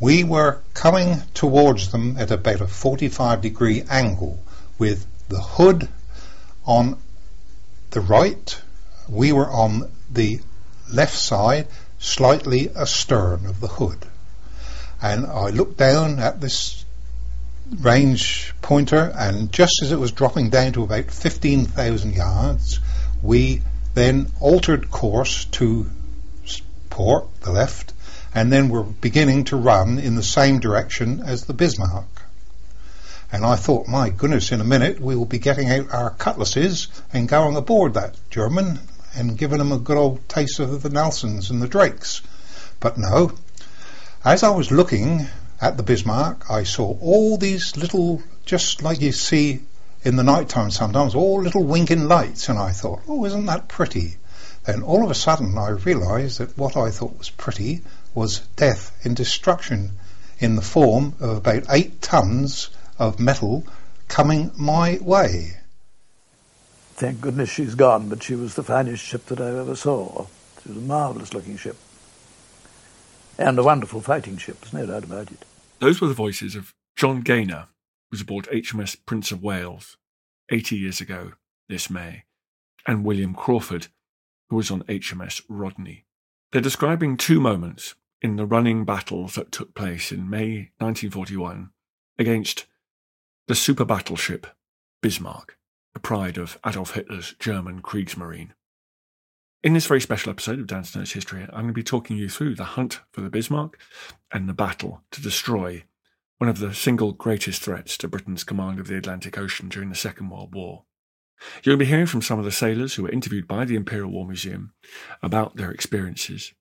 We were coming towards them at about a 45 degree angle with the hood on the right. We were on the left side, slightly astern of the hood. And I looked down at this range pointer, and just as it was dropping down to about 15,000 yards, we then altered course to port, the left, and then we were beginning to run in the same direction as the Bismarck. And I thought, my goodness, in a minute we will be getting out our cutlasses and going aboard that German and giving them a good old taste of the Nelsons and the Drakes. But no, as I was looking at the Bismarck, I saw all these little, just like you see in the night time sometimes, all little winking lights, and I thought, oh, isn't that pretty? Then all of a sudden I realized that what I thought was pretty was death and destruction in the form of about eight tons of metal coming my way. Thank goodness she's gone, but she was the finest ship that I ever saw. She was a marvellous looking ship. And a wonderful fighting ship, there's no doubt about it. Those were the voices of John Gaynor, who was aboard HMS Prince of Wales 80 years ago this May, and William Crawford, who was on HMS Rodney. They're describing two moments in the running battles that took place in May 1941 against the super battleship Bismarck, the pride of Adolf Hitler's German Kriegsmarine. In this very special episode of Dan Snow's History, I'm going to be talking you through the hunt for the Bismarck and the battle to destroy one of the single greatest threats to Britain's command of the Atlantic Ocean during the Second World War. You'll be hearing from some of the sailors who were interviewed by the Imperial War Museum about their experiences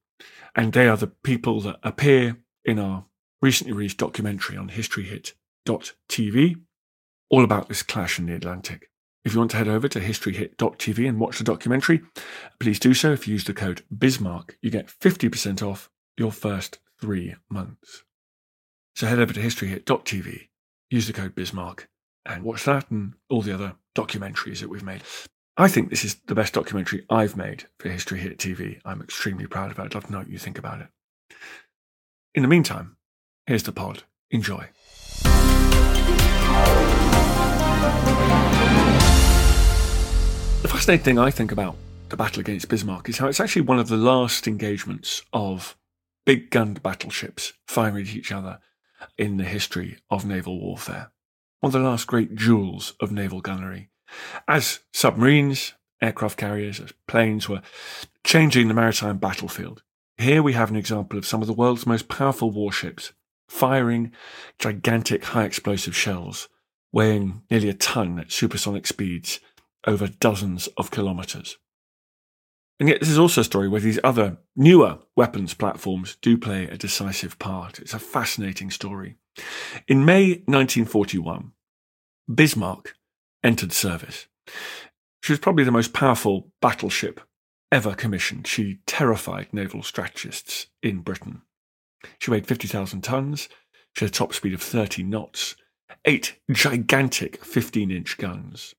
and they are the people that appear in our recently released documentary on historyhit.tv, all about this clash in the Atlantic. If you want to head over to historyhit.tv and watch the documentary, please do so. If you use the code Bismarck, you get 50% off your first three months. So head over to historyhit.tv, use the code Bismarck, and watch that and all the other documentaries that we've made. I think this is the best documentary I've made for History Hit TV. I'm extremely proud of it. I'd love to know what you think about it. In the meantime, here's the pod. Enjoy. The fascinating thing I think about the battle against Bismarck is how it's actually one of the last engagements of big gunned battleships firing at each other in the history of naval warfare. One of the last great jewels of naval gunnery as submarines, aircraft carriers, as planes were changing the maritime battlefield, here we have an example of some of the world's most powerful warships firing gigantic high explosive shells weighing nearly a ton at supersonic speeds over dozens of kilometres. And yet, this is also a story where these other newer weapons platforms do play a decisive part. It's a fascinating story. In May 1941, Bismarck entered service. She was probably the most powerful battleship ever commissioned. She terrified naval strategists in Britain. She weighed 50,000 tons. She had a top speed of 30 knots, eight gigantic 15 inch guns.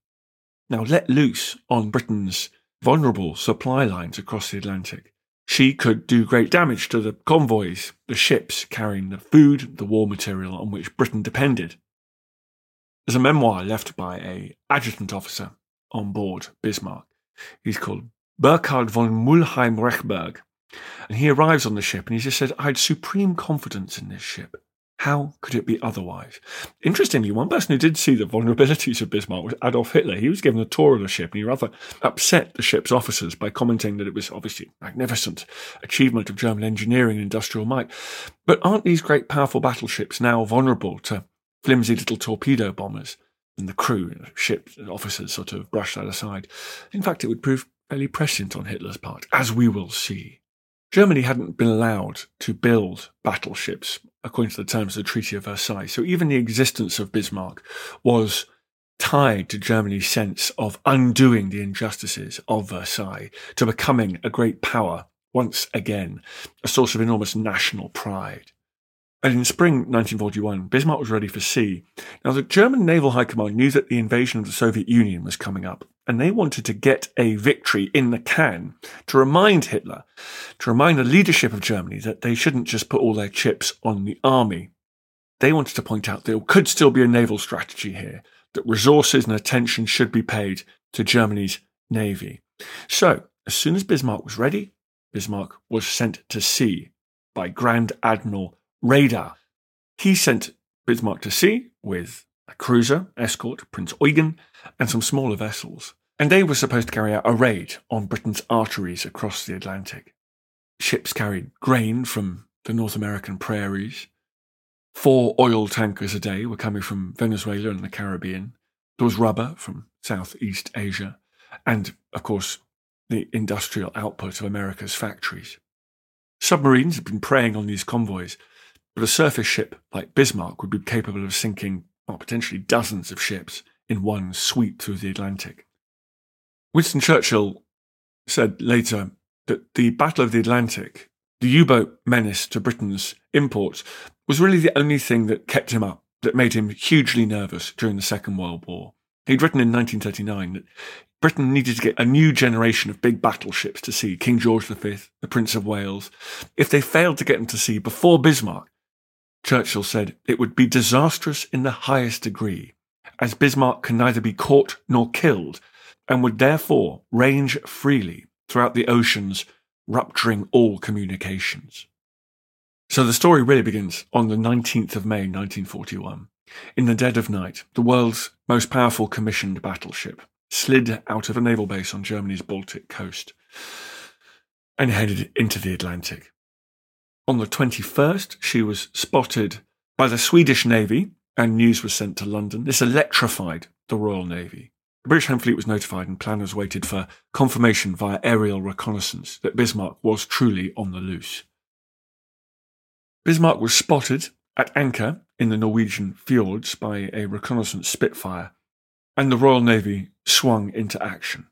Now, let loose on Britain's vulnerable supply lines across the Atlantic, she could do great damage to the convoys, the ships carrying the food, the war material on which Britain depended. There's a memoir left by a adjutant officer on board Bismarck. He's called Burkhard von Müllenheim-Rechberg, And he arrives on the ship and he just said, I had supreme confidence in this ship. How could it be otherwise? Interestingly, one person who did see the vulnerabilities of Bismarck was Adolf Hitler. He was given a tour of the ship and he rather upset the ship's officers by commenting that it was obviously a magnificent achievement of German engineering and industrial might. But aren't these great, powerful battleships now vulnerable to flimsy little torpedo bombers? And the crew, ship officers sort of brushed that aside. In fact, it would prove fairly prescient on Hitler's part, as we will see. Germany hadn't been allowed to build battleships according to the terms of the Treaty of Versailles. So even the existence of Bismarck was tied to Germany's sense of undoing the injustices of Versailles, to becoming a great power once again, a source of enormous national pride. And in spring 1941, Bismarck was ready for sea. Now, the German Naval High Command knew that the invasion of the Soviet Union was coming up, and they wanted to get a victory in the can to remind Hitler, to remind the leadership of Germany that they shouldn't just put all their chips on the army. They wanted to point out there could still be a naval strategy here, that resources and attention should be paid to Germany's navy. So, as soon as Bismarck was ready, Bismarck was sent to sea by Grand Admiral Raeder. He sent Bismarck to sea with a cruiser escort, Prince Eugen, and some smaller vessels. And they were supposed to carry out a raid on Britain's arteries across the Atlantic. Ships carried grain from the North American prairies. Four oil tankers a day were coming from Venezuela and the Caribbean. There was rubber from Southeast Asia. And, of course, the industrial output of America's factories. Submarines had been preying on these convoys, but a surface ship like Bismarck would be capable of sinking well, potentially dozens of ships in one sweep through the Atlantic. Winston Churchill said later that the Battle of the Atlantic, the U boat menace to Britain's imports, was really the only thing that kept him up, that made him hugely nervous during the Second World War. He'd written in 1939 that Britain needed to get a new generation of big battleships to sea King George V, the Prince of Wales. If they failed to get them to sea before Bismarck, Churchill said it would be disastrous in the highest degree, as Bismarck can neither be caught nor killed, and would therefore range freely throughout the oceans, rupturing all communications. So the story really begins on the 19th of May 1941. In the dead of night, the world's most powerful commissioned battleship slid out of a naval base on Germany's Baltic coast and headed into the Atlantic. On the 21st, she was spotted by the Swedish Navy and news was sent to London. This electrified the Royal Navy. The British Home Fleet was notified and planners waited for confirmation via aerial reconnaissance that Bismarck was truly on the loose. Bismarck was spotted at anchor in the Norwegian fjords by a reconnaissance Spitfire, and the Royal Navy swung into action.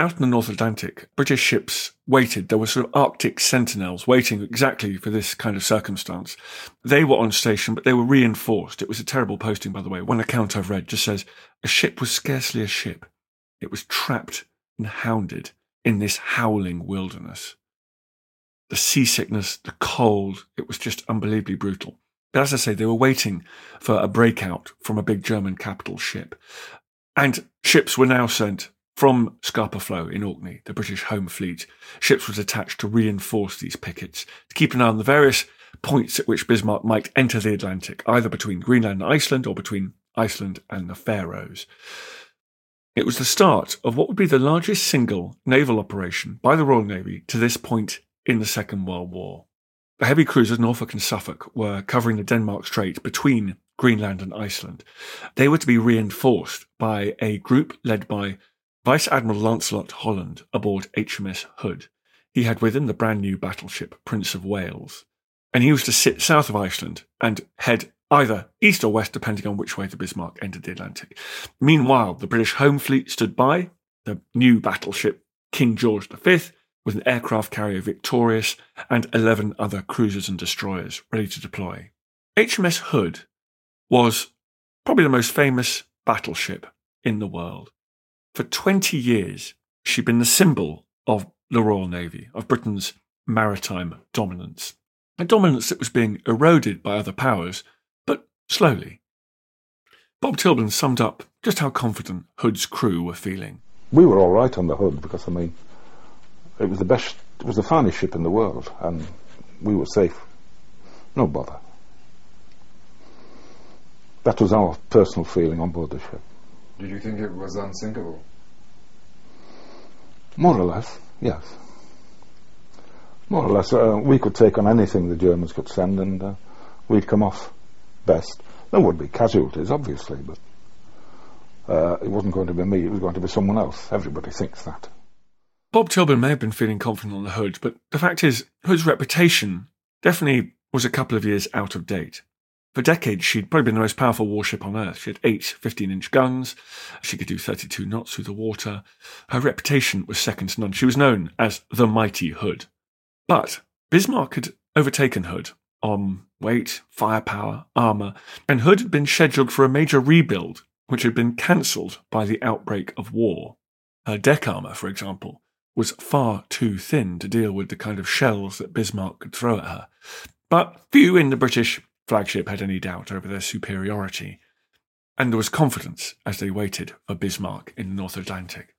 Out in the North Atlantic, British ships waited. There were sort of Arctic sentinels waiting exactly for this kind of circumstance. They were on station, but they were reinforced. It was a terrible posting, by the way. One account I've read just says a ship was scarcely a ship. It was trapped and hounded in this howling wilderness. The seasickness, the cold, it was just unbelievably brutal. But as I say, they were waiting for a breakout from a big German capital ship. And ships were now sent from Scapa Flow in Orkney, the British Home Fleet, ships were attached to reinforce these pickets, to keep an eye on the various points at which Bismarck might enter the Atlantic, either between Greenland and Iceland or between Iceland and the Faroes. It was the start of what would be the largest single naval operation by the Royal Navy to this point in the Second World War. The heavy cruisers Norfolk and Suffolk were covering the Denmark Strait between Greenland and Iceland. They were to be reinforced by a group led by Vice Admiral Lancelot Holland aboard HMS Hood. He had with him the brand new battleship Prince of Wales, and he was to sit south of Iceland and head either east or west, depending on which way the Bismarck entered the Atlantic. Meanwhile, the British Home Fleet stood by, the new battleship King George V, with an aircraft carrier Victorious and 11 other cruisers and destroyers ready to deploy. HMS Hood was probably the most famous battleship in the world. For 20 years, she'd been the symbol of the Royal Navy, of Britain's maritime dominance. A dominance that was being eroded by other powers, but slowly. Bob Tilburn summed up just how confident Hood's crew were feeling. We were all right on the Hood because, I mean, it was the best it was the finest ship in the world, and we were safe. No bother. That was our personal feeling on board the ship. Did you think it was unsinkable? More or less, yes. More or less, uh, we could take on anything the Germans could send, and uh, we'd come off best. There would be casualties, obviously, but uh, it wasn't going to be me, it was going to be someone else. Everybody thinks that. Bob Tilburn may have been feeling confident on the Hood, but the fact is, Hood's reputation definitely was a couple of years out of date. For decades, she'd probably been the most powerful warship on Earth. She had eight 15 inch guns. She could do 32 knots through the water. Her reputation was second to none. She was known as the Mighty Hood. But Bismarck had overtaken Hood on weight, firepower, armour, and Hood had been scheduled for a major rebuild, which had been cancelled by the outbreak of war. Her deck armour, for example, was far too thin to deal with the kind of shells that Bismarck could throw at her. But few in the British flagship had any doubt over their superiority, and there was confidence as they waited for Bismarck in the North Atlantic.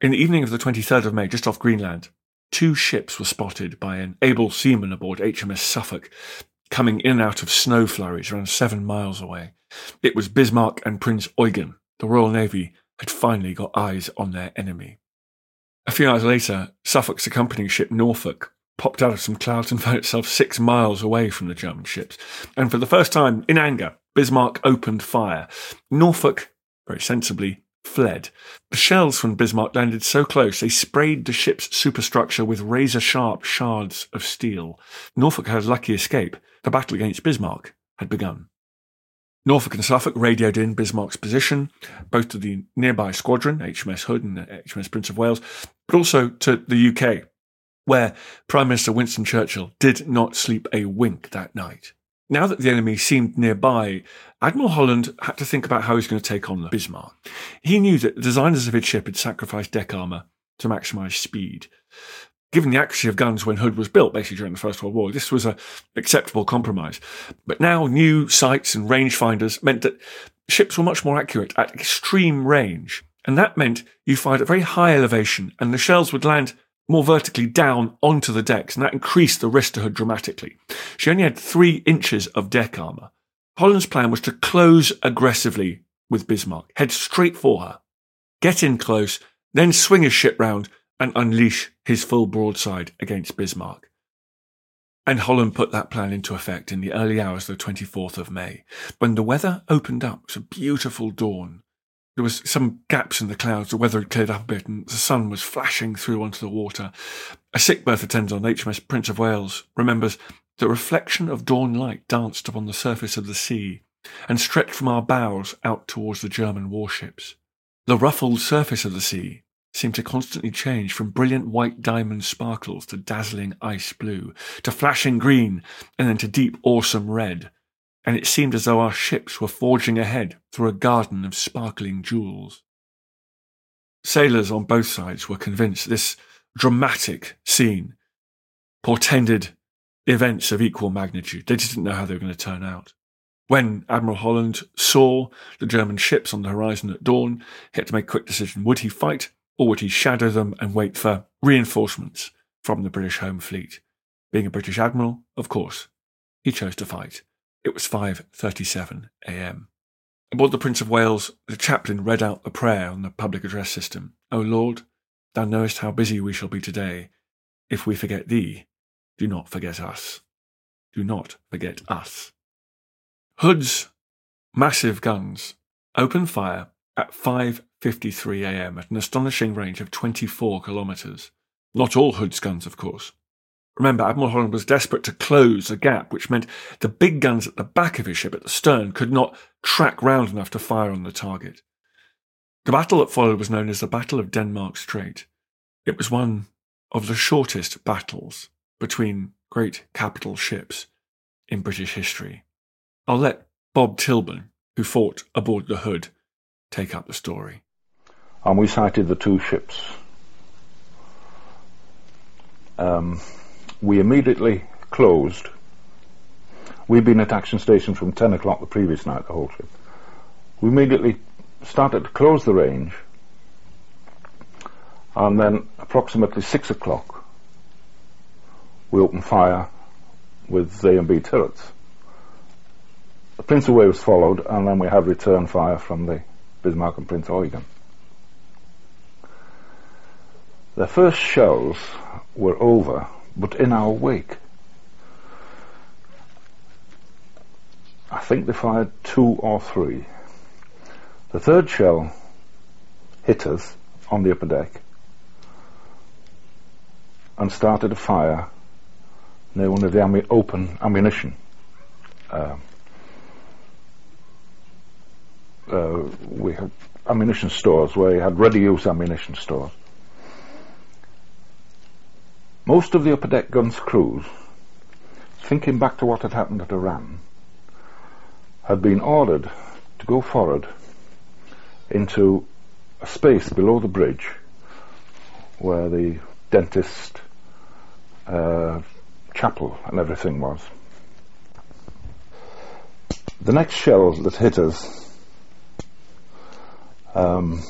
In the evening of the 23rd of May, just off Greenland, two ships were spotted by an able seaman aboard HMS Suffolk coming in and out of snow flurries around seven miles away. It was Bismarck and Prince Eugen. The Royal Navy had finally got eyes on their enemy. A few hours later, Suffolk's accompanying ship Norfolk popped out of some clouds and found itself six miles away from the German ships. And for the first time, in anger, Bismarck opened fire. Norfolk, very sensibly, fled. The shells from Bismarck landed so close they sprayed the ship's superstructure with razor sharp shards of steel. Norfolk had a lucky escape. The battle against Bismarck had begun. Norfolk and Suffolk radioed in Bismarck's position, both to the nearby squadron, HMS Hood and HMS Prince of Wales, but also to the UK, where Prime Minister Winston Churchill did not sleep a wink that night. Now that the enemy seemed nearby, Admiral Holland had to think about how he was going to take on the Bismarck. He knew that the designers of his ship had sacrificed deck armour to maximise speed given the accuracy of guns when Hood was built, basically during the First World War, this was an acceptable compromise. But now new sights and rangefinders meant that ships were much more accurate at extreme range. And that meant you fired at very high elevation and the shells would land more vertically down onto the decks, and that increased the risk to her dramatically. She only had three inches of deck armour. Holland's plan was to close aggressively with Bismarck, head straight for her, get in close, then swing his ship round and unleash his full broadside against Bismarck. And Holland put that plan into effect in the early hours of the 24th of May. When the weather opened up, it was a beautiful dawn. There was some gaps in the clouds, the weather had cleared up a bit, and the sun was flashing through onto the water. A sick berth attendant on HMS Prince of Wales remembers the reflection of dawn light danced upon the surface of the sea and stretched from our bows out towards the German warships. The ruffled surface of the sea seemed to constantly change from brilliant white diamond sparkles to dazzling ice blue, to flashing green, and then to deep awesome red, and it seemed as though our ships were forging ahead through a garden of sparkling jewels. Sailors on both sides were convinced this dramatic scene portended events of equal magnitude. They just didn't know how they were going to turn out. When Admiral Holland saw the German ships on the horizon at dawn, he had to make a quick decision. Would he fight or would he shadow them and wait for reinforcements from the British Home Fleet? Being a British admiral, of course, he chose to fight. It was 5:37 a.m. Aboard the Prince of Wales, the chaplain read out the prayer on the public address system. O Lord, thou knowest how busy we shall be today. If we forget thee, do not forget us. Do not forget us. Hood's massive guns opened fire at 5:53 am at an astonishing range of 24 kilometres. Not all Hood's guns, of course. Remember, Admiral Holland was desperate to close the gap, which meant the big guns at the back of his ship at the stern could not track round enough to fire on the target. The battle that followed was known as the Battle of Denmark Strait. It was one of the shortest battles between great capital ships in British history. I'll let Bob Tilburn, who fought aboard the Hood, take up the story and we sighted the two ships. Um, we immediately closed. We'd been at action station from 10 o'clock the previous night, the whole ship. We immediately started to close the range, and then approximately 6 o'clock, we opened fire with A and B turrets. The Prince of Wales followed, and then we had return fire from the Bismarck and Prince Eugen. The first shells were over, but in our wake. I think they fired two or three. The third shell hit us on the upper deck and started a fire near one of the ammu- open ammunition. Uh, uh, we had ammunition stores where you had ready-use ammunition stores. Most of the upper deck guns crews, thinking back to what had happened at Oran, had been ordered to go forward into a space below the bridge where the dentist uh, chapel and everything was. The next shell that hit us um,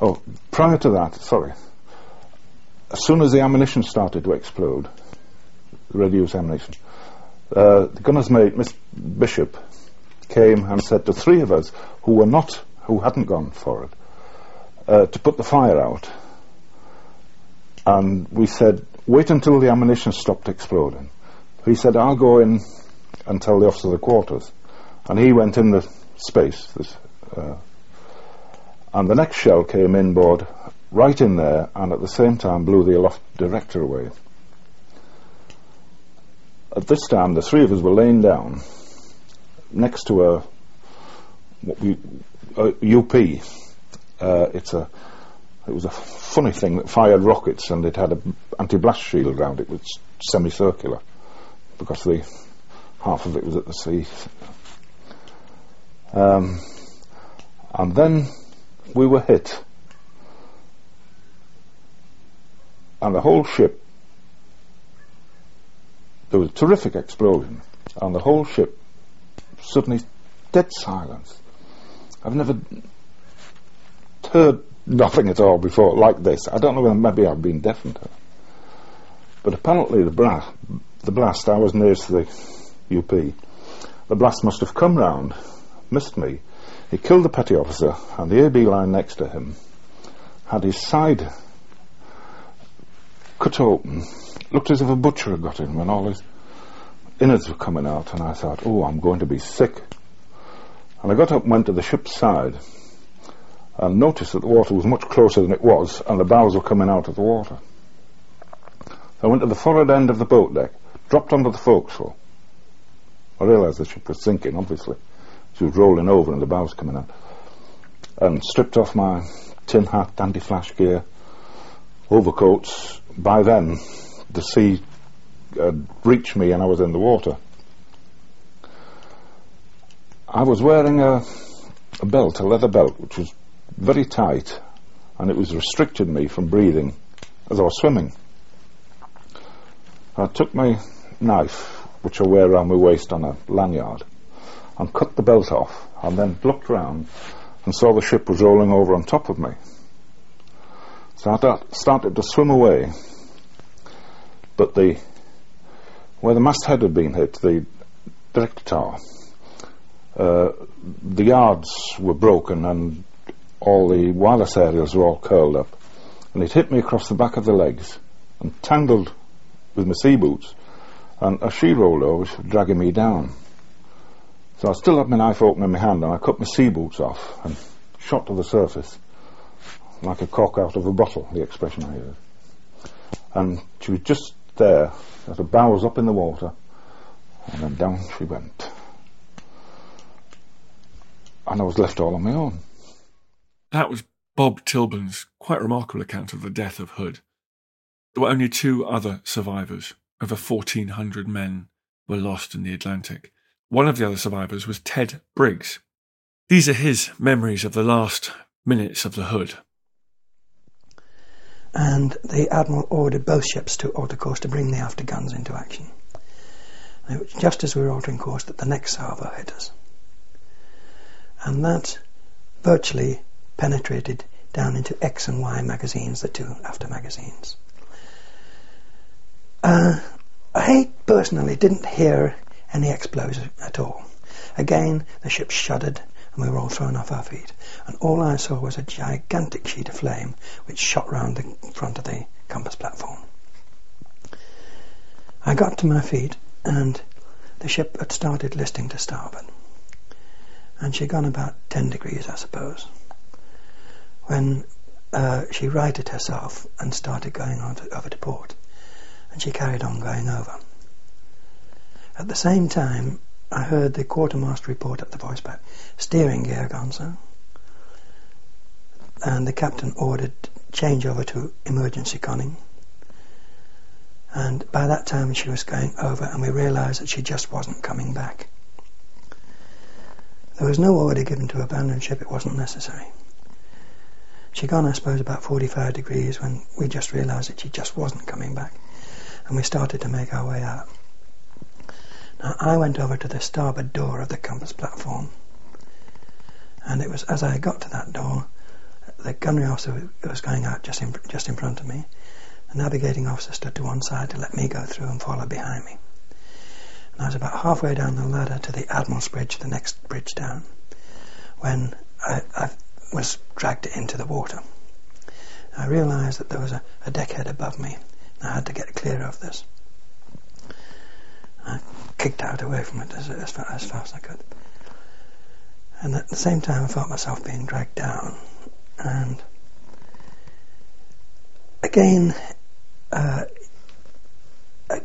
oh, prior to that, sorry, as soon as the ammunition started to explode, ready-use ammunition, uh, the gunner's mate, Miss Bishop, came and said to three of us who were not, who hadn't gone for it, uh, to put the fire out. And we said, wait until the ammunition stopped exploding. He said, I'll go in and tell the officer of the quarters. And he went in the space. This, uh, and the next shell came inboard, right in there, and at the same time blew the aloft director away. At this time, the three of us were laying down next to a we a UP. Uh, it's a it was a funny thing that fired rockets, and it had an anti-blast shield around it, which was semicircular because the half of it was at the sea. Um, and then we were hit, and the whole ship. There was a terrific explosion, and the whole ship suddenly dead silence. I've never heard nothing at all before like this. I don't know whether maybe I've been deafened. But apparently the blast, the blast, I was nearest the UP. The blast must have come round, missed me. He killed the petty officer, and the AB line next to him had his side cut open. Looked as if a butcher had got in when all his innards were coming out, and I thought, oh, I'm going to be sick. And I got up and went to the ship's side and noticed that the water was much closer than it was, and the bows were coming out of the water. So I went to the forward end of the boat deck, dropped onto the forecastle. I realised the ship was sinking, obviously. She was rolling over and the bows coming out. And stripped off my tin hat, and anti-flash gear, overcoats. By then, the sea had reached me and I was in the water. I was wearing a, a belt, a leather belt, which was very tight, and it was restricting me from breathing as I was swimming. I took my knife, which I wear around my waist on a lanyard, and cut the belt off, and then looked round and saw the ship was rolling over on top of me. So I started to swim away, but the where the masthead had been hit, the director tower, uh, the yards were broken and all the wireless aerials were all curled up. And it hit me across the back of the legs and tangled with my sea boots. And as she rolled over, was dragging me down. So I still had my knife open in my hand and I cut my sea boots off and shot to the surface like a cock out of a bottle, the expression I use. And she was just there, as bow was up in the water, and then down she went. And I was left all on my own. That was Bob Tilburn's quite remarkable account of the death of Hood. There were only two other survivors. Over 1,400 men were lost in the Atlantic. One of the other survivors was Ted Briggs. These are his memories of the last minutes of the Hood. And the Admiral ordered both ships to alter course to bring the after guns into action. Was just as we were altering course that the next salvo hit us. And that virtually penetrated down into X and Y magazines, the two after magazines. Uh, I personally didn't hear any explosion at all. Again, the ship shuddered and we were all thrown off our feet. And all I saw was a gigantic sheet of flame which shot round the front of the compass platform. I got to my feet and the ship had started listing to starboard. And she'd gone about 10 degrees, I suppose, when uh, she righted herself and started going over to port. And she carried on going over. At the same time, I heard the quartermaster report at the voice back, steering gear gone, sir. And the captain ordered change over to emergency conning. And by that time she was going over and we realised that she just wasn't coming back. There was no order given to abandon ship, it wasn't necessary. She'd gone, I suppose, about 45 degrees when we just realised that she just wasn't coming back. And we started to make our way out. Now, I went over to the starboard door of the compass platform. And it was as I got to that door, the gunnery officer was going out just in, just in front of me. The navigating officer stood to one side to let me go through and follow behind me. And I was about halfway down the ladder to the Admiral's Bridge, the next bridge down, when I, I was dragged into the water. I realised that there was a, a deckhead above me. And I had to get clear of this. I kicked out away from it as, as, far, as fast as I could. And at the same time, I felt myself being dragged down. And again, uh,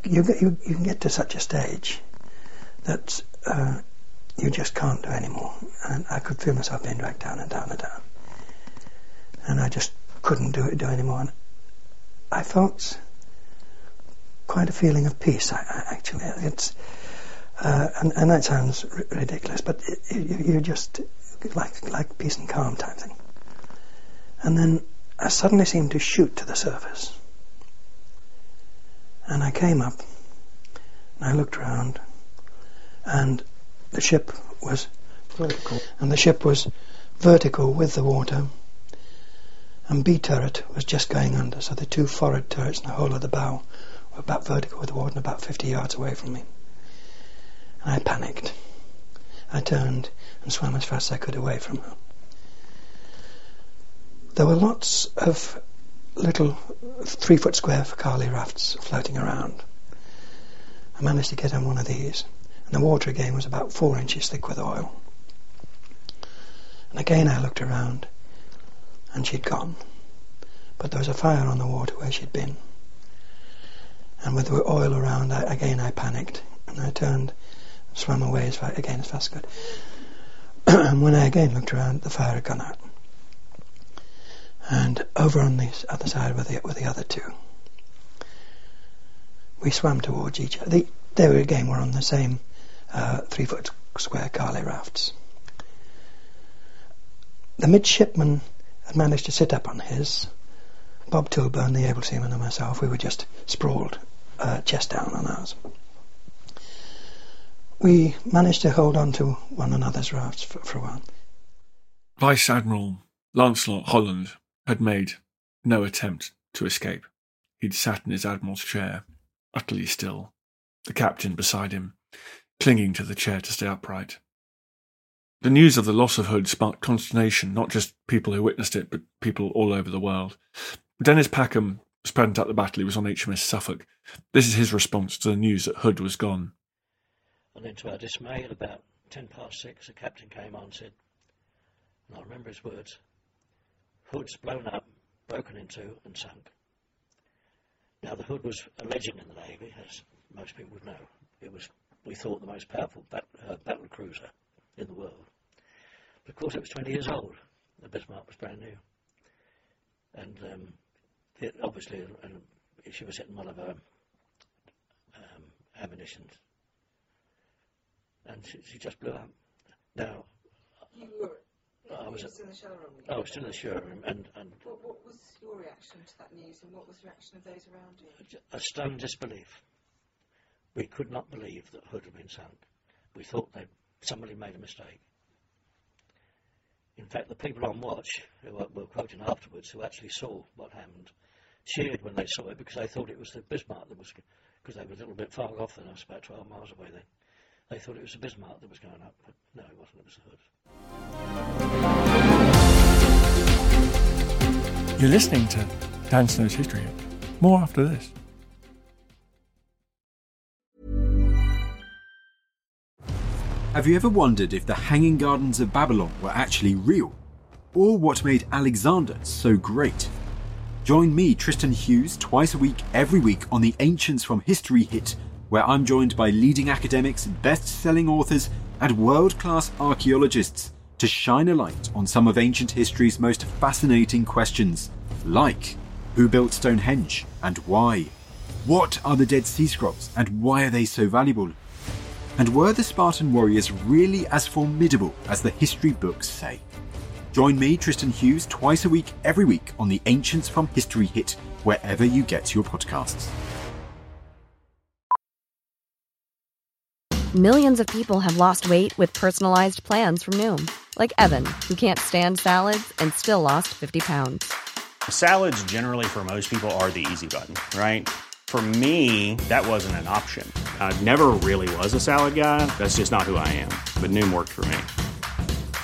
you, you, you can get to such a stage that uh, you just can't do anymore. And I could feel myself being dragged down and down and down. And I just couldn't do it do anymore. And I felt quite a feeling of peace. I, I, actually, it's uh, and, and that sounds r- ridiculous, but it, you, you just like like peace and calm type thing. And then I suddenly seemed to shoot to the surface. And I came up, and I looked around, and the ship was vertical, and the ship was vertical with the water, and B turret was just going under, so the two forward turrets and the whole of the bow about vertical with the and about 50 yards away from me. And I panicked. I turned and swam as fast as I could away from her. There were lots of little three foot square Carley rafts floating around. I managed to get on one of these, and the water again was about four inches thick with oil. And again I looked around, and she'd gone. But there was a fire on the water where she'd been. And with the oil around, I, again I panicked, and I turned swam away as far, again as fast as I could. and when I again looked around, the fire had gone out. And over on the other side were the, were the other two. We swam towards each other. They, they were again were on the same uh, three foot square Carley rafts. The midshipman had managed to sit up on his. Bob Tilburn, the able seaman, and myself, we were just sprawled, uh, chest down on ours. We managed to hold on to one another's rafts for, for a while. Vice Admiral Lancelot Holland had made no attempt to escape. He'd sat in his admiral's chair, utterly still, the captain beside him, clinging to the chair to stay upright. The news of the loss of Hood sparked consternation, not just people who witnessed it, but people all over the world. Dennis Packham was present at the battle. He was on HMS Suffolk. This is his response to the news that Hood was gone. And then, to our dismay, at about ten past six, the captain came on and said, and I remember his words, Hood's blown up, broken in two, and sunk. Now, the Hood was a legend in the Navy, as most people would know. It was, we thought, the most powerful bat, uh, battle cruiser in the world. But of course, it was 20 years old. The Bismarck was brand new. And um, it, obviously, and she was hitting one of her um, ammunitions. And she, she, just blew up. Now, you were, I was, still in the show room. I was still in the show room. And, and what, what, was your reaction to that news and what was the reaction of those around you? A stunned disbelief. We could not believe that Hood had been sunk. We thought that somebody made a mistake. In fact, the people on watch, who were quoting afterwards, who actually saw what happened, cheered when they saw it because they thought it was the Bismarck that was because they were a little bit far off then. I was about 12 miles away then. They thought it was the Bismarck that was going up, but no, it wasn't. It was the Hood. You're listening to Dan Snow's History. More after this. Have you ever wondered if the Hanging Gardens of Babylon were actually real? Or what made Alexander so great? Join me, Tristan Hughes, twice a week, every week on the Ancients from History Hit, where I'm joined by leading academics, best selling authors, and world class archaeologists to shine a light on some of ancient history's most fascinating questions, like who built Stonehenge and why? What are the Dead Sea Scrolls and why are they so valuable? And were the Spartan warriors really as formidable as the history books say? Join me, Tristan Hughes, twice a week, every week on the Ancients from History Hit, wherever you get your podcasts. Millions of people have lost weight with personalized plans from Noom, like Evan, who can't stand salads and still lost 50 pounds. Salads, generally, for most people, are the easy button, right? For me, that wasn't an option. I never really was a salad guy. That's just not who I am. But Noom worked for me.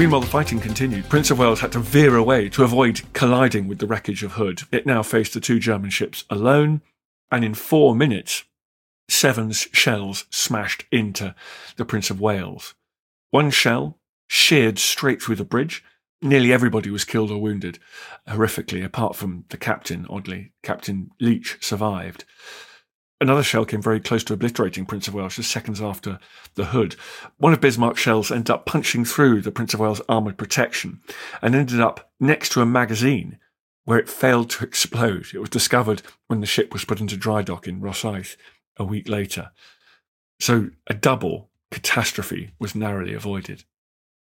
Meanwhile, the fighting continued. Prince of Wales had to veer away to avoid colliding with the wreckage of Hood. It now faced the two German ships alone, and in four minutes, seven shells smashed into the Prince of Wales. One shell sheared straight through the bridge. Nearly everybody was killed or wounded, horrifically, apart from the captain, oddly. Captain Leach survived. Another shell came very close to obliterating Prince of Wales just seconds after the hood. One of Bismarck's shells ended up punching through the Prince of Wales armoured protection and ended up next to a magazine where it failed to explode. It was discovered when the ship was put into dry dock in Rosyth a week later. So a double catastrophe was narrowly avoided.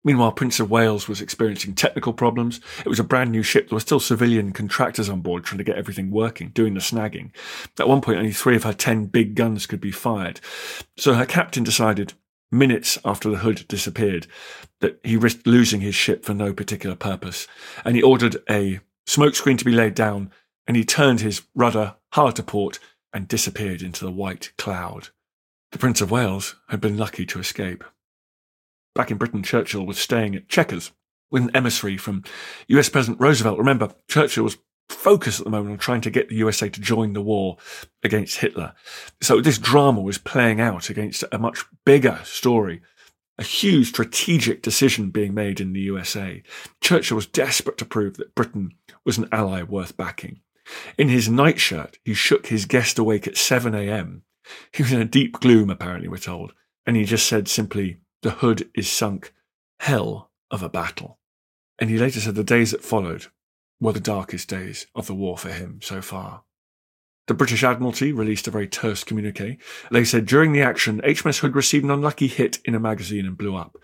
Meanwhile, Prince of Wales was experiencing technical problems. It was a brand new ship. There were still civilian contractors on board trying to get everything working, doing the snagging. At one point, only three of her ten big guns could be fired. So her captain decided, minutes after the hood disappeared, that he risked losing his ship for no particular purpose. And he ordered a smokescreen to be laid down, and he turned his rudder hard to port and disappeared into the white cloud. The Prince of Wales had been lucky to escape. Back in Britain, Churchill was staying at Chequers with an emissary from US President Roosevelt. Remember, Churchill was focused at the moment on trying to get the USA to join the war against Hitler. So this drama was playing out against a much bigger story. A huge strategic decision being made in the USA. Churchill was desperate to prove that Britain was an ally worth backing. In his nightshirt, he shook his guest awake at 7 a.m. He was in a deep gloom, apparently, we're told, and he just said simply, the hood is sunk. Hell of a battle. And he later said the days that followed were the darkest days of the war for him so far. The British Admiralty released a very terse communique. They said during the action, HMS Hood received an unlucky hit in a magazine and blew up.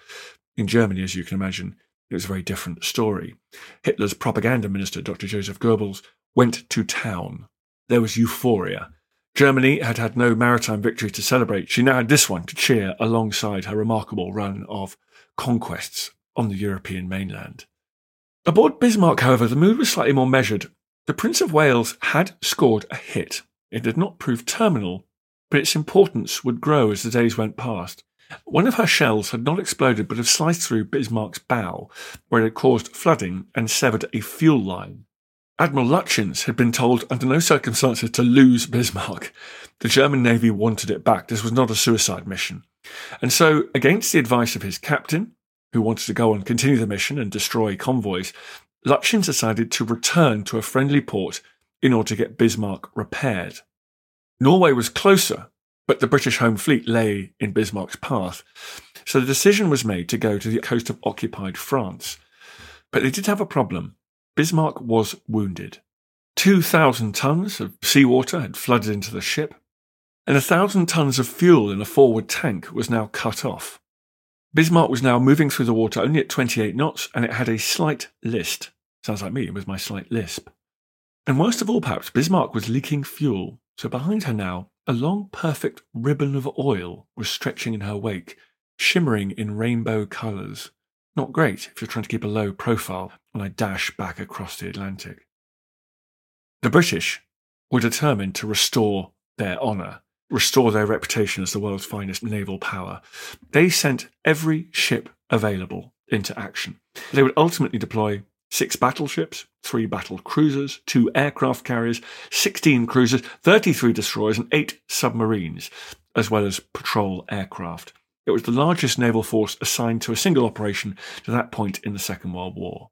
In Germany, as you can imagine, it was a very different story. Hitler's propaganda minister, Dr. Joseph Goebbels, went to town. There was euphoria. Germany had had no maritime victory to celebrate. She now had this one to cheer alongside her remarkable run of conquests on the European mainland. Aboard Bismarck, however, the mood was slightly more measured. The Prince of Wales had scored a hit. It did not prove terminal, but its importance would grow as the days went past. One of her shells had not exploded but had sliced through Bismarck's bow, where it had caused flooding and severed a fuel line. Admiral Lutjens had been told under no circumstances to lose Bismarck. The German Navy wanted it back. This was not a suicide mission. And so, against the advice of his captain, who wanted to go and continue the mission and destroy convoys, Lutjens decided to return to a friendly port in order to get Bismarck repaired. Norway was closer, but the British Home Fleet lay in Bismarck's path. So the decision was made to go to the coast of occupied France. But they did have a problem. Bismarck was wounded. 2,000 tons of seawater had flooded into the ship, and a thousand tons of fuel in a forward tank was now cut off. Bismarck was now moving through the water only at 28 knots, and it had a slight list. Sounds like me with my slight lisp. And worst of all, perhaps, Bismarck was leaking fuel, so behind her now, a long, perfect ribbon of oil was stretching in her wake, shimmering in rainbow colours. Not great if you're trying to keep a low profile when I dash back across the Atlantic. The British were determined to restore their honour, restore their reputation as the world's finest naval power. They sent every ship available into action. They would ultimately deploy six battleships, three battle cruisers, two aircraft carriers, 16 cruisers, 33 destroyers, and eight submarines, as well as patrol aircraft. It was the largest naval force assigned to a single operation to that point in the Second World War.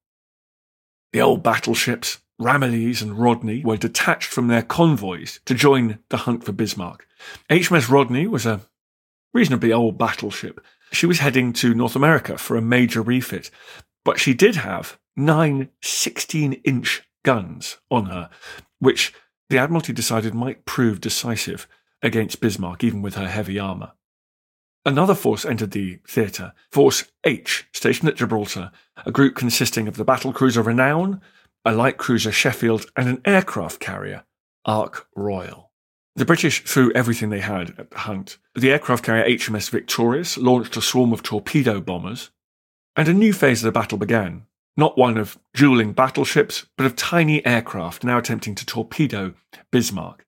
The old battleships, Ramillies and Rodney, were detached from their convoys to join the hunt for Bismarck. HMS Rodney was a reasonably old battleship. She was heading to North America for a major refit, but she did have nine 16 inch guns on her, which the Admiralty decided might prove decisive against Bismarck, even with her heavy armour. Another force entered the theatre, Force H, stationed at Gibraltar, a group consisting of the battle cruiser Renown, a light cruiser Sheffield, and an aircraft carrier, Ark Royal. The British threw everything they had at the hunt. The aircraft carrier HMS Victorious launched a swarm of torpedo bombers, and a new phase of the battle began. Not one of dueling battleships, but of tiny aircraft now attempting to torpedo Bismarck.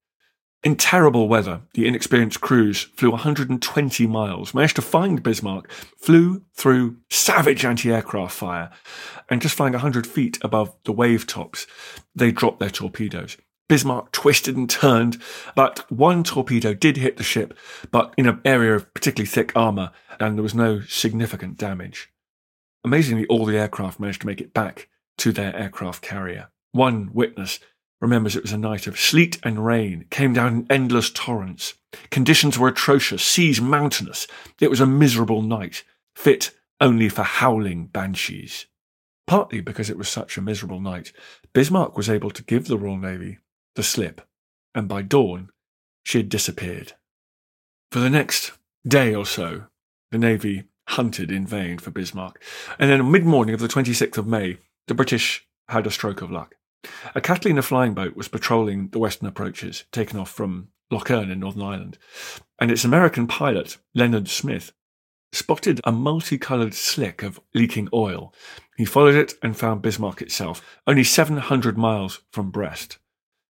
In terrible weather, the inexperienced crews flew 120 miles, managed to find Bismarck, flew through savage anti aircraft fire, and just flying 100 feet above the wave tops, they dropped their torpedoes. Bismarck twisted and turned, but one torpedo did hit the ship, but in an area of particularly thick armour, and there was no significant damage. Amazingly, all the aircraft managed to make it back to their aircraft carrier. One witness remembers it was a night of sleet and rain, came down in endless torrents. Conditions were atrocious, seas mountainous. It was a miserable night, fit only for howling banshees. Partly because it was such a miserable night, Bismarck was able to give the Royal Navy the slip, and by dawn she had disappeared. For the next day or so, the Navy hunted in vain for Bismarck, and then mid morning of the 26th of May, the British had a stroke of luck. A Catalina flying boat was patrolling the western approaches, taken off from Lough Erne in Northern Ireland, and its American pilot, Leonard Smith, spotted a multicoloured slick of leaking oil. He followed it and found Bismarck itself, only 700 miles from Brest.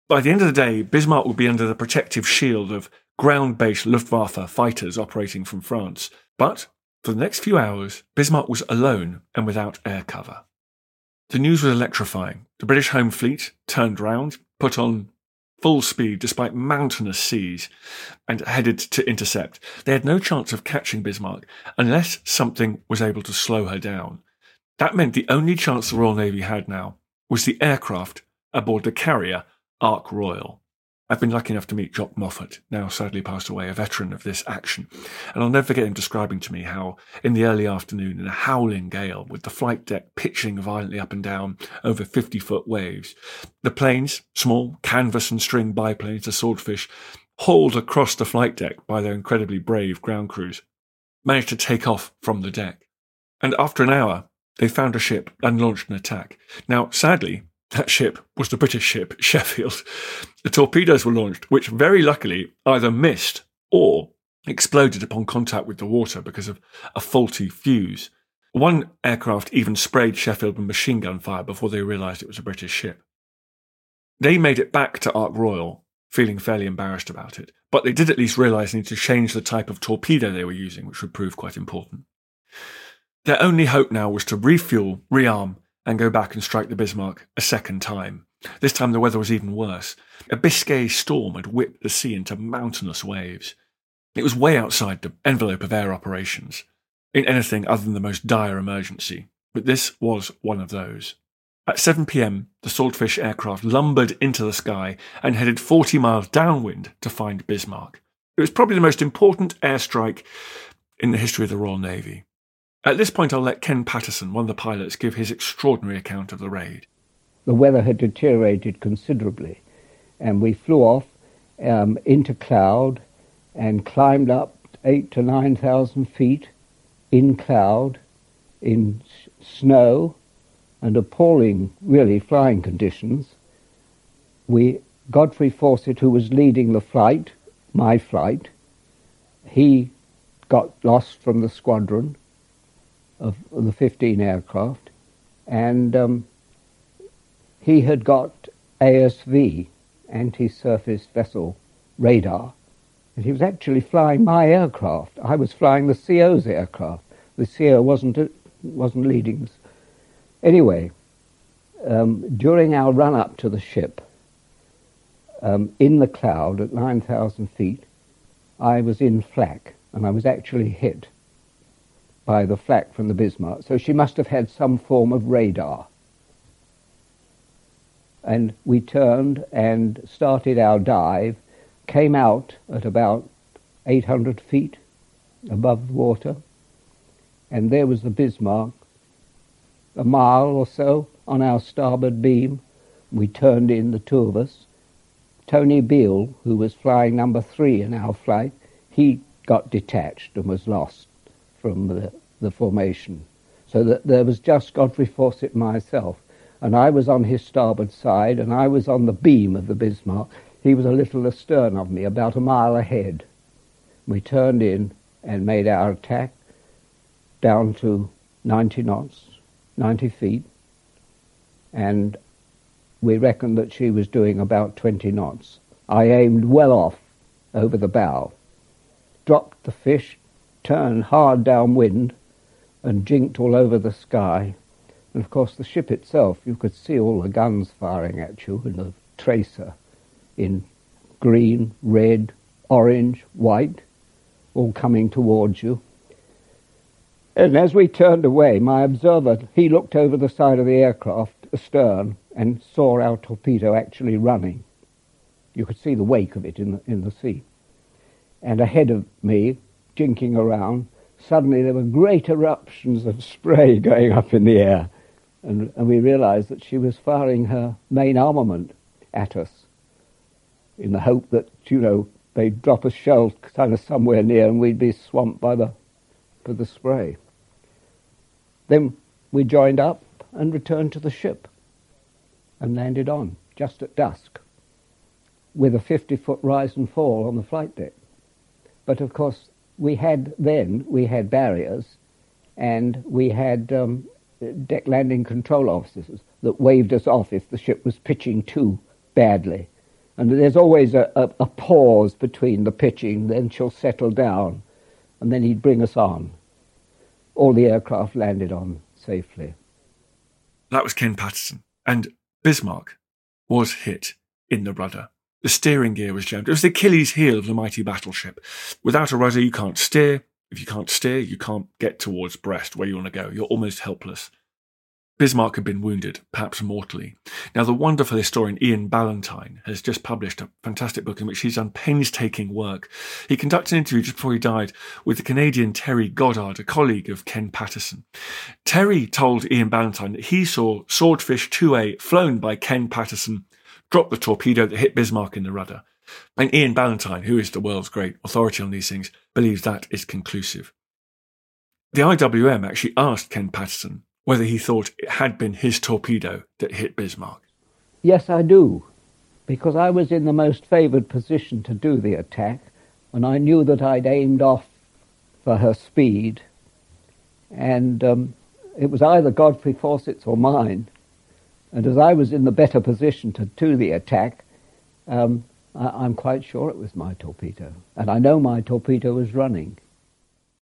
By the end of the day, Bismarck would be under the protective shield of ground based Luftwaffe fighters operating from France. But for the next few hours, Bismarck was alone and without air cover. The news was electrifying. The British Home Fleet turned round, put on full speed despite mountainous seas, and headed to intercept. They had no chance of catching Bismarck unless something was able to slow her down. That meant the only chance the Royal Navy had now was the aircraft aboard the carrier Ark Royal. I've been lucky enough to meet Jock Moffat, now sadly passed away, a veteran of this action, and I'll never forget him describing to me how, in the early afternoon, in a howling gale, with the flight deck pitching violently up and down over 50 foot waves, the planes, small canvas and string biplanes, the swordfish, hauled across the flight deck by their incredibly brave ground crews, managed to take off from the deck. And after an hour, they found a ship and launched an attack. Now, sadly, that ship was the British ship Sheffield. The torpedoes were launched, which very luckily either missed or exploded upon contact with the water because of a faulty fuse. One aircraft even sprayed Sheffield with machine gun fire before they realised it was a British ship. They made it back to Ark Royal feeling fairly embarrassed about it. But they did at least realise they needed to change the type of torpedo they were using, which would prove quite important. Their only hope now was to refuel, rearm, and go back and strike the Bismarck a second time. This time the weather was even worse. A Biscay storm had whipped the sea into mountainous waves. It was way outside the envelope of air operations, in anything other than the most dire emergency, but this was one of those. At 7 pm, the Swordfish aircraft lumbered into the sky and headed 40 miles downwind to find Bismarck. It was probably the most important airstrike in the history of the Royal Navy. At this point, I'll let Ken Pattisson, one of the pilots, give his extraordinary account of the raid. The weather had deteriorated considerably, and we flew off um, into cloud and climbed up eight to nine thousand feet in cloud, in snow, and appalling, really, flying conditions. We, Godfrey-Faussett, who was leading the flight, my flight, he got lost from the squadron of the 15 aircraft, and um, he had got ASV, anti-surface vessel radar, and he was actually flying my aircraft. I was flying the CO's aircraft. The CO wasn't wasn't leading. Anyway, um, during our run up to the ship, um, in the cloud at 9,000 feet, I was in flak, and I was actually hit by the flak from the Bismarck. So she must have had some form of radar. And we turned and started our dive, came out at about 800 feet above the water, and there was the Bismarck, a mile or so on our starboard beam. We turned in, the two of us. Tony Beale, who was flying number three in our flight, he got detached and was lost from the, the formation. So that there was just Godfrey-Faussett myself. And I was on his starboard side, and I was on the beam of the Bismarck. He was a little astern of me, about a mile ahead. We turned in and made our attack down to 90 knots, 90 feet, and we reckoned that she was doing about 20 knots. I aimed well off over the bow, dropped the fish, turned hard downwind and jinked all over the sky. And of course, the ship itself, you could see all the guns firing at you in a tracer in green, red, orange, white, all coming towards you. And as we turned away, my observer, he looked over the side of the aircraft astern and saw our torpedo actually running. You could see the wake of it in the, in the sea. And ahead of me, jinking around, suddenly there were great eruptions of spray going up in the air. And, and we realized that she was firing her main armament at us in the hope that, you know, they'd drop a shell kind of somewhere near and we'd be swamped by the, by the spray. Then we joined up and returned to the ship and landed on just at dusk with a 50 foot rise and fall on the flight deck. But of course, we had then, we had barriers and we had um, deck landing control officers that waved us off if the ship was pitching too badly. And there's always a, a, a pause between the pitching, then she'll settle down, and then he'd bring us on. All the aircraft landed on safely. That was Ken Pattisson. And Bismarck was hit in the rudder. The steering gear was jammed. It was the Achilles heel of the mighty battleship. Without a rudder, you can't steer. If you can't steer, you can't get towards Brest, where you want to go. You're almost helpless. Bismarck had been wounded, perhaps mortally. Now, the wonderful historian Iain Ballantyne has just published a fantastic book in which he's done painstaking work. He conducted an interview just before he died with the Canadian Terry Goddard, a colleague of Ken Pattisson. Terry told Iain Ballantyne that he saw Swordfish 2A flown by Ken Pattisson dropped the torpedo that hit Bismarck in the rudder. And Iain Ballantyne, who is the world's great authority on these things, believes that is conclusive. The IWM actually asked Ken Pattisson whether he thought it had been his torpedo that hit Bismarck. Yes, I do, because I was in the most favoured position to do the attack, and I knew that I'd aimed off for her speed, and um, it was either Godfrey-Faussett's or mine. And as I was in the better position to do the attack, um, I, am quite sure it was my torpedo. And I know my torpedo was running.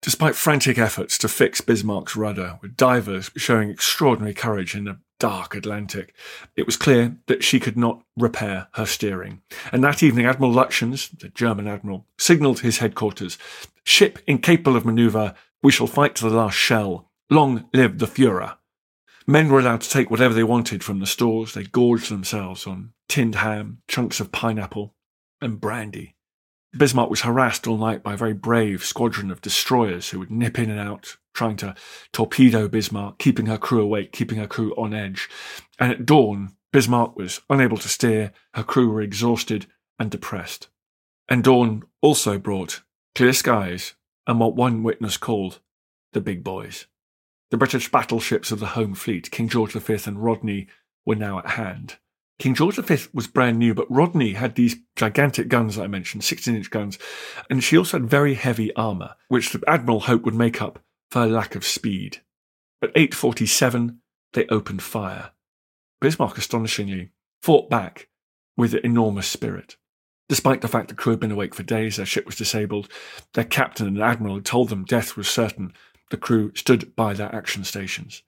Despite frantic efforts to fix Bismarck's rudder, with divers showing extraordinary courage in the dark Atlantic, it was clear that she could not repair her steering. And that evening, Admiral Lütjens, the German admiral, signalled his headquarters Ship incapable of manoeuvre, we shall fight to the last shell. Long live the Fuhrer. Men were allowed to take whatever they wanted from the stores. They gorged themselves on tinned ham, chunks of pineapple, and brandy. Bismarck was harassed all night by a very brave squadron of destroyers who would nip in and out, trying to torpedo Bismarck, keeping her crew awake, keeping her crew on edge. And at dawn, Bismarck was unable to steer, her crew were exhausted and depressed. And dawn also brought clear skies and what one witness called the big boys. The British battleships of the home fleet, King George V and Rodney, were now at hand. King George V was brand new, but Rodney had these gigantic guns that I mentioned, 16 inch guns, and she also had very heavy armour, which the Admiral hoped would make up for her lack of speed. At 8.47, they opened fire. Bismarck, astonishingly, fought back with enormous spirit. Despite the fact the crew had been awake for days, their ship was disabled, their captain and admiral had told them death was certain, the crew stood by their action stations.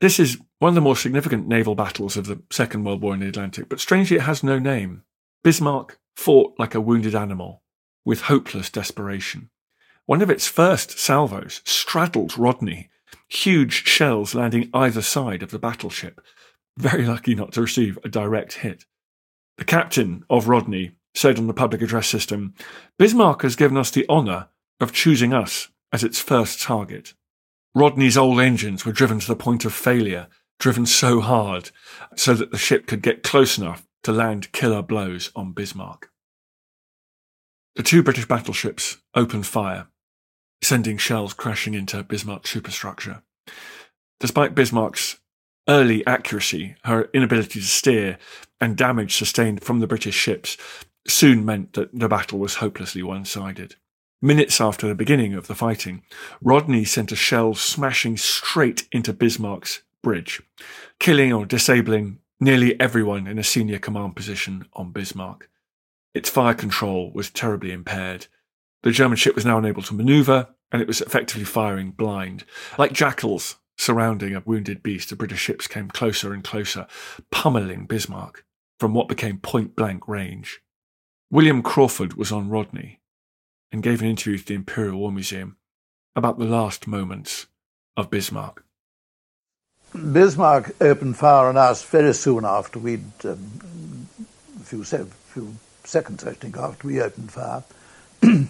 This is one of the more significant naval battles of the Second World War in the Atlantic, but strangely it has no name. Bismarck fought like a wounded animal, with hopeless desperation. One of its first salvos straddled Rodney, huge shells landing either side of the battleship. Very lucky not to receive a direct hit. The captain of Rodney said on the public address system Bismarck has given us the honour of choosing us as its first target. Rodney's old engines were driven to the point of failure, driven so hard so that the ship could get close enough to land killer blows on Bismarck. The two British battleships opened fire, sending shells crashing into Bismarck's superstructure. Despite Bismarck's early accuracy, her inability to steer, and damage sustained from the British ships soon meant that the battle was hopelessly one sided. Minutes after the beginning of the fighting, Rodney sent a shell smashing straight into Bismarck's bridge, killing or disabling nearly everyone in a senior command position on Bismarck. Its fire control was terribly impaired. The German ship was now unable to maneuver, and it was effectively firing blind. Like jackals surrounding a wounded beast, the British ships came closer and closer, pummeling Bismarck from what became point blank range. William Crawford was on Rodney, and gave an interview to the Imperial War Museum about the last moments of Bismarck. Bismarck opened fire on us very soon after we'd, um, a few, se- few seconds I think after we opened fire.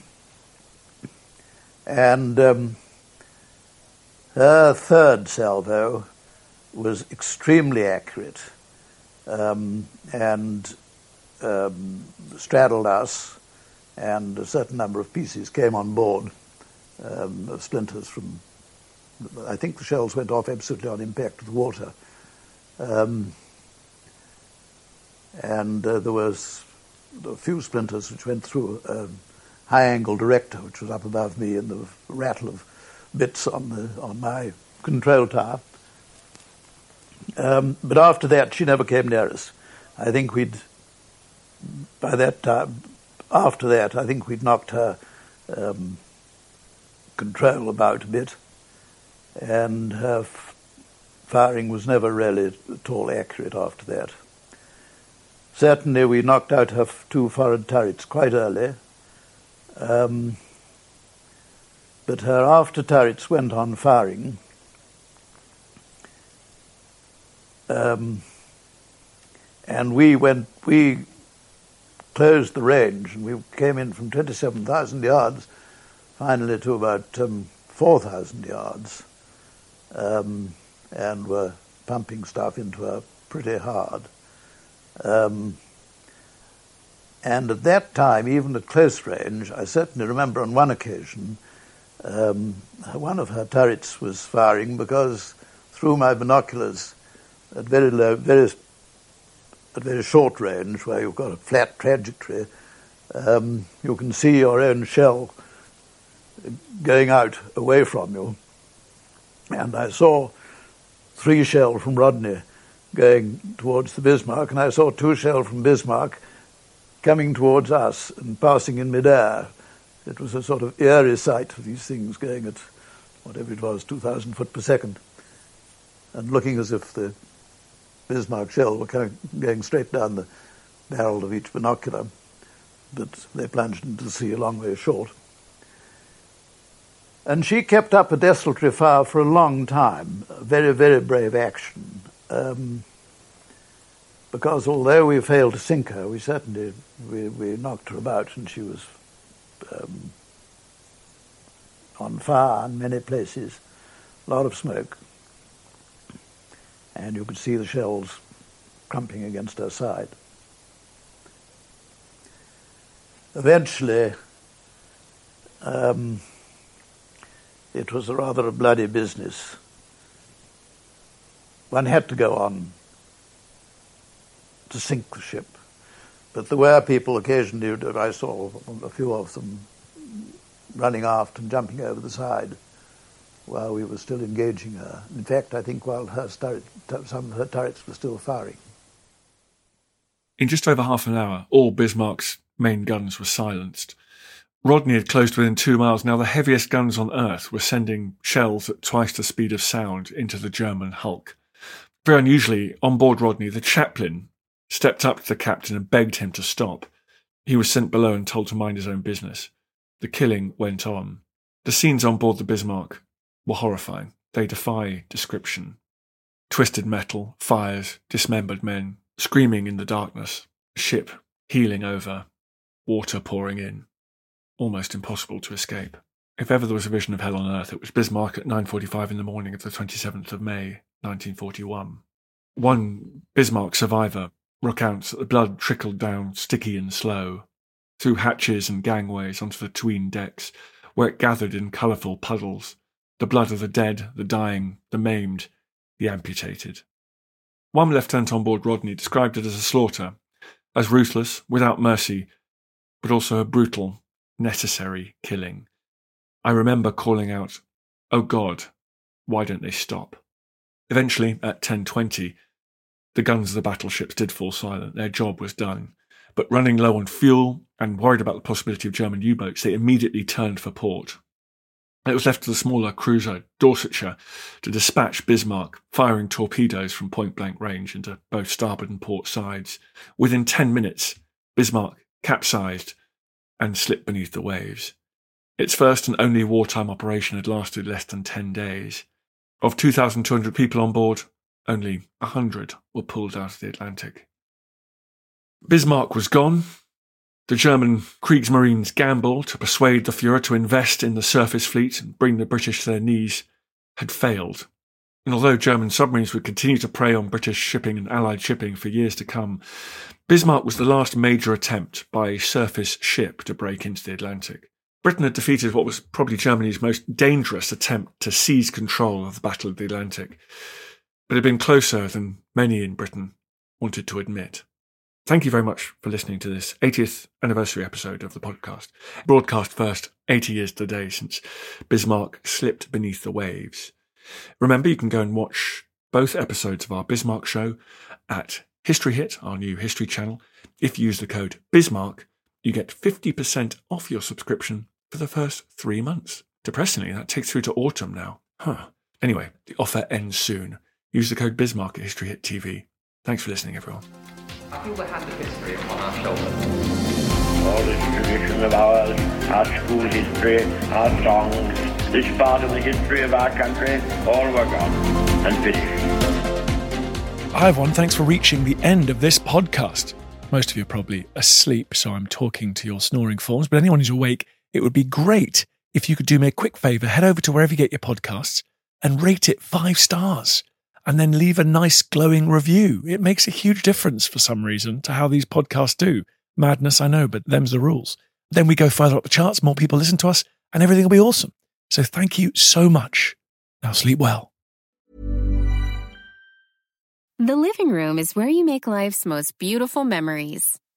and um, her third salvo was extremely accurate um, and um, straddled us and a certain number of pieces came on board um, splinters from. I think the shells went off absolutely on impact with water, um, and uh, there was a few splinters which went through a high-angle director, which was up above me, and the rattle of bits on the on my control tower. Um, but after that, she never came near us. I think we'd by that time after that, I think we'd knocked her um, control about a bit, and her f- firing was never really at all accurate after that. Certainly, we knocked out her f- two forward turrets quite early, um, but her after turrets went on firing. Um, and we went, we closed the range, and we came in from 27,000 yards finally to about um, 4,000 yards, um, and were pumping stuff into her pretty hard. Um, and at that time, even at close range, I certainly remember on one occasion, um, one of her turrets was firing because through my binoculars at very low, very at very short range, where you've got a flat trajectory, um, you can see your own shell going out away from you. And I saw three shell from Rodney going towards the Bismarck, and I saw two shell from Bismarck coming towards us and passing in midair. It was a sort of eerie sight of these things going at whatever it was, 2,000 foot per second, and looking as if the Bismarck shell were going straight down the barrel of each binocular, but they plunged into the sea a long way short. And she kept up a desultory fire for a long time, a very, very brave action. Um, because although we failed to sink her, we certainly we, we knocked her about, and she was um, on fire in many places, a lot of smoke, and you could see the shells crumping against her side. Eventually, um, it was a rather a bloody business. One had to go on to sink the ship. But there were people occasionally, that I saw a few of them running aft and jumping over the side while we were still engaging her. In fact, I think while her turret, some of her turrets were still firing. In just over half an hour, all Bismarck's main guns were silenced. Rodney had closed within two miles. Now, the heaviest guns on Earth were sending shells at twice the speed of sound into the German hulk. Very unusually, on board Rodney, the chaplain stepped up to the captain and begged him to stop. He was sent below and told to mind his own business. The killing went on. The scenes on board the Bismarck were horrifying. They defy description. Twisted metal, fires, dismembered men, screaming in the darkness, ship heeling over, water pouring in almost impossible to escape. If ever there was a vision of hell on earth, it was Bismarck at 9.45 in the morning of the 27th of May, 1941. One Bismarck survivor recounts that the blood trickled down sticky and slow, through hatches and gangways onto the tween decks, where it gathered in colourful puddles, the blood of the dead, the dying, the maimed, the amputated. One lieutenant on board Rodney described it as a slaughter, as ruthless, without mercy, but also a brutal, necessary killing. I remember calling out, Oh God, why don't they stop? Eventually, at 10.20, the guns of the battleships did fall silent. Their job was done. But running low on fuel and worried about the possibility of German U-boats, they immediately turned for port. It was left to the smaller cruiser Dorsetshire to dispatch Bismarck, firing torpedoes from point blank range into both starboard and port sides. Within 10 minutes, Bismarck capsized and slipped beneath the waves. Its first and only wartime operation had lasted less than 10 days. Of 2,200 people on board, only 100 were pulled out of the Atlantic. Bismarck was gone. The German Kriegsmarines' gamble to persuade the Fuhrer to invest in the surface fleet and bring the British to their knees had failed. And although German submarines would continue to prey on British shipping and Allied shipping for years to come, Bismarck was the last major attempt by a surface ship to break into the Atlantic. Britain had defeated what was probably Germany's most dangerous attempt to seize control of the Battle of the Atlantic, but it had been closer than many in Britain wanted to admit. Thank you very much for listening to this 80th anniversary episode of the podcast. Broadcast first 80 years today since Bismarck slipped beneath the waves. Remember, you can go and watch both episodes of our Bismarck show at History Hit, our new history channel. If you use the code Bismarck, you get 50% off your subscription for the first three months. Depressingly, that takes through to autumn now. Huh. Anyway, the offer ends soon. Use the code Bismarck at History Hit TV. Thanks for listening, everyone. I feel the hand of history upon our shoulders. All this tradition of ours, our school history, our songs, this part of the history of our country, all were gone and finished. Hi, everyone. Thanks for reaching the end of this podcast. Most of you are probably asleep, so I'm talking to your snoring forms. But anyone who's awake, it would be great if you could do me a quick favor. Head over to wherever you get your podcasts and rate it five stars and then leave a nice glowing review. It makes a huge difference for some reason to how these podcasts do. Madness, I know, but them's the rules. Then we go further up the charts, more people listen to us, and everything will be awesome. So thank you so much. Now sleep well. The living room is where you make life's most beautiful memories.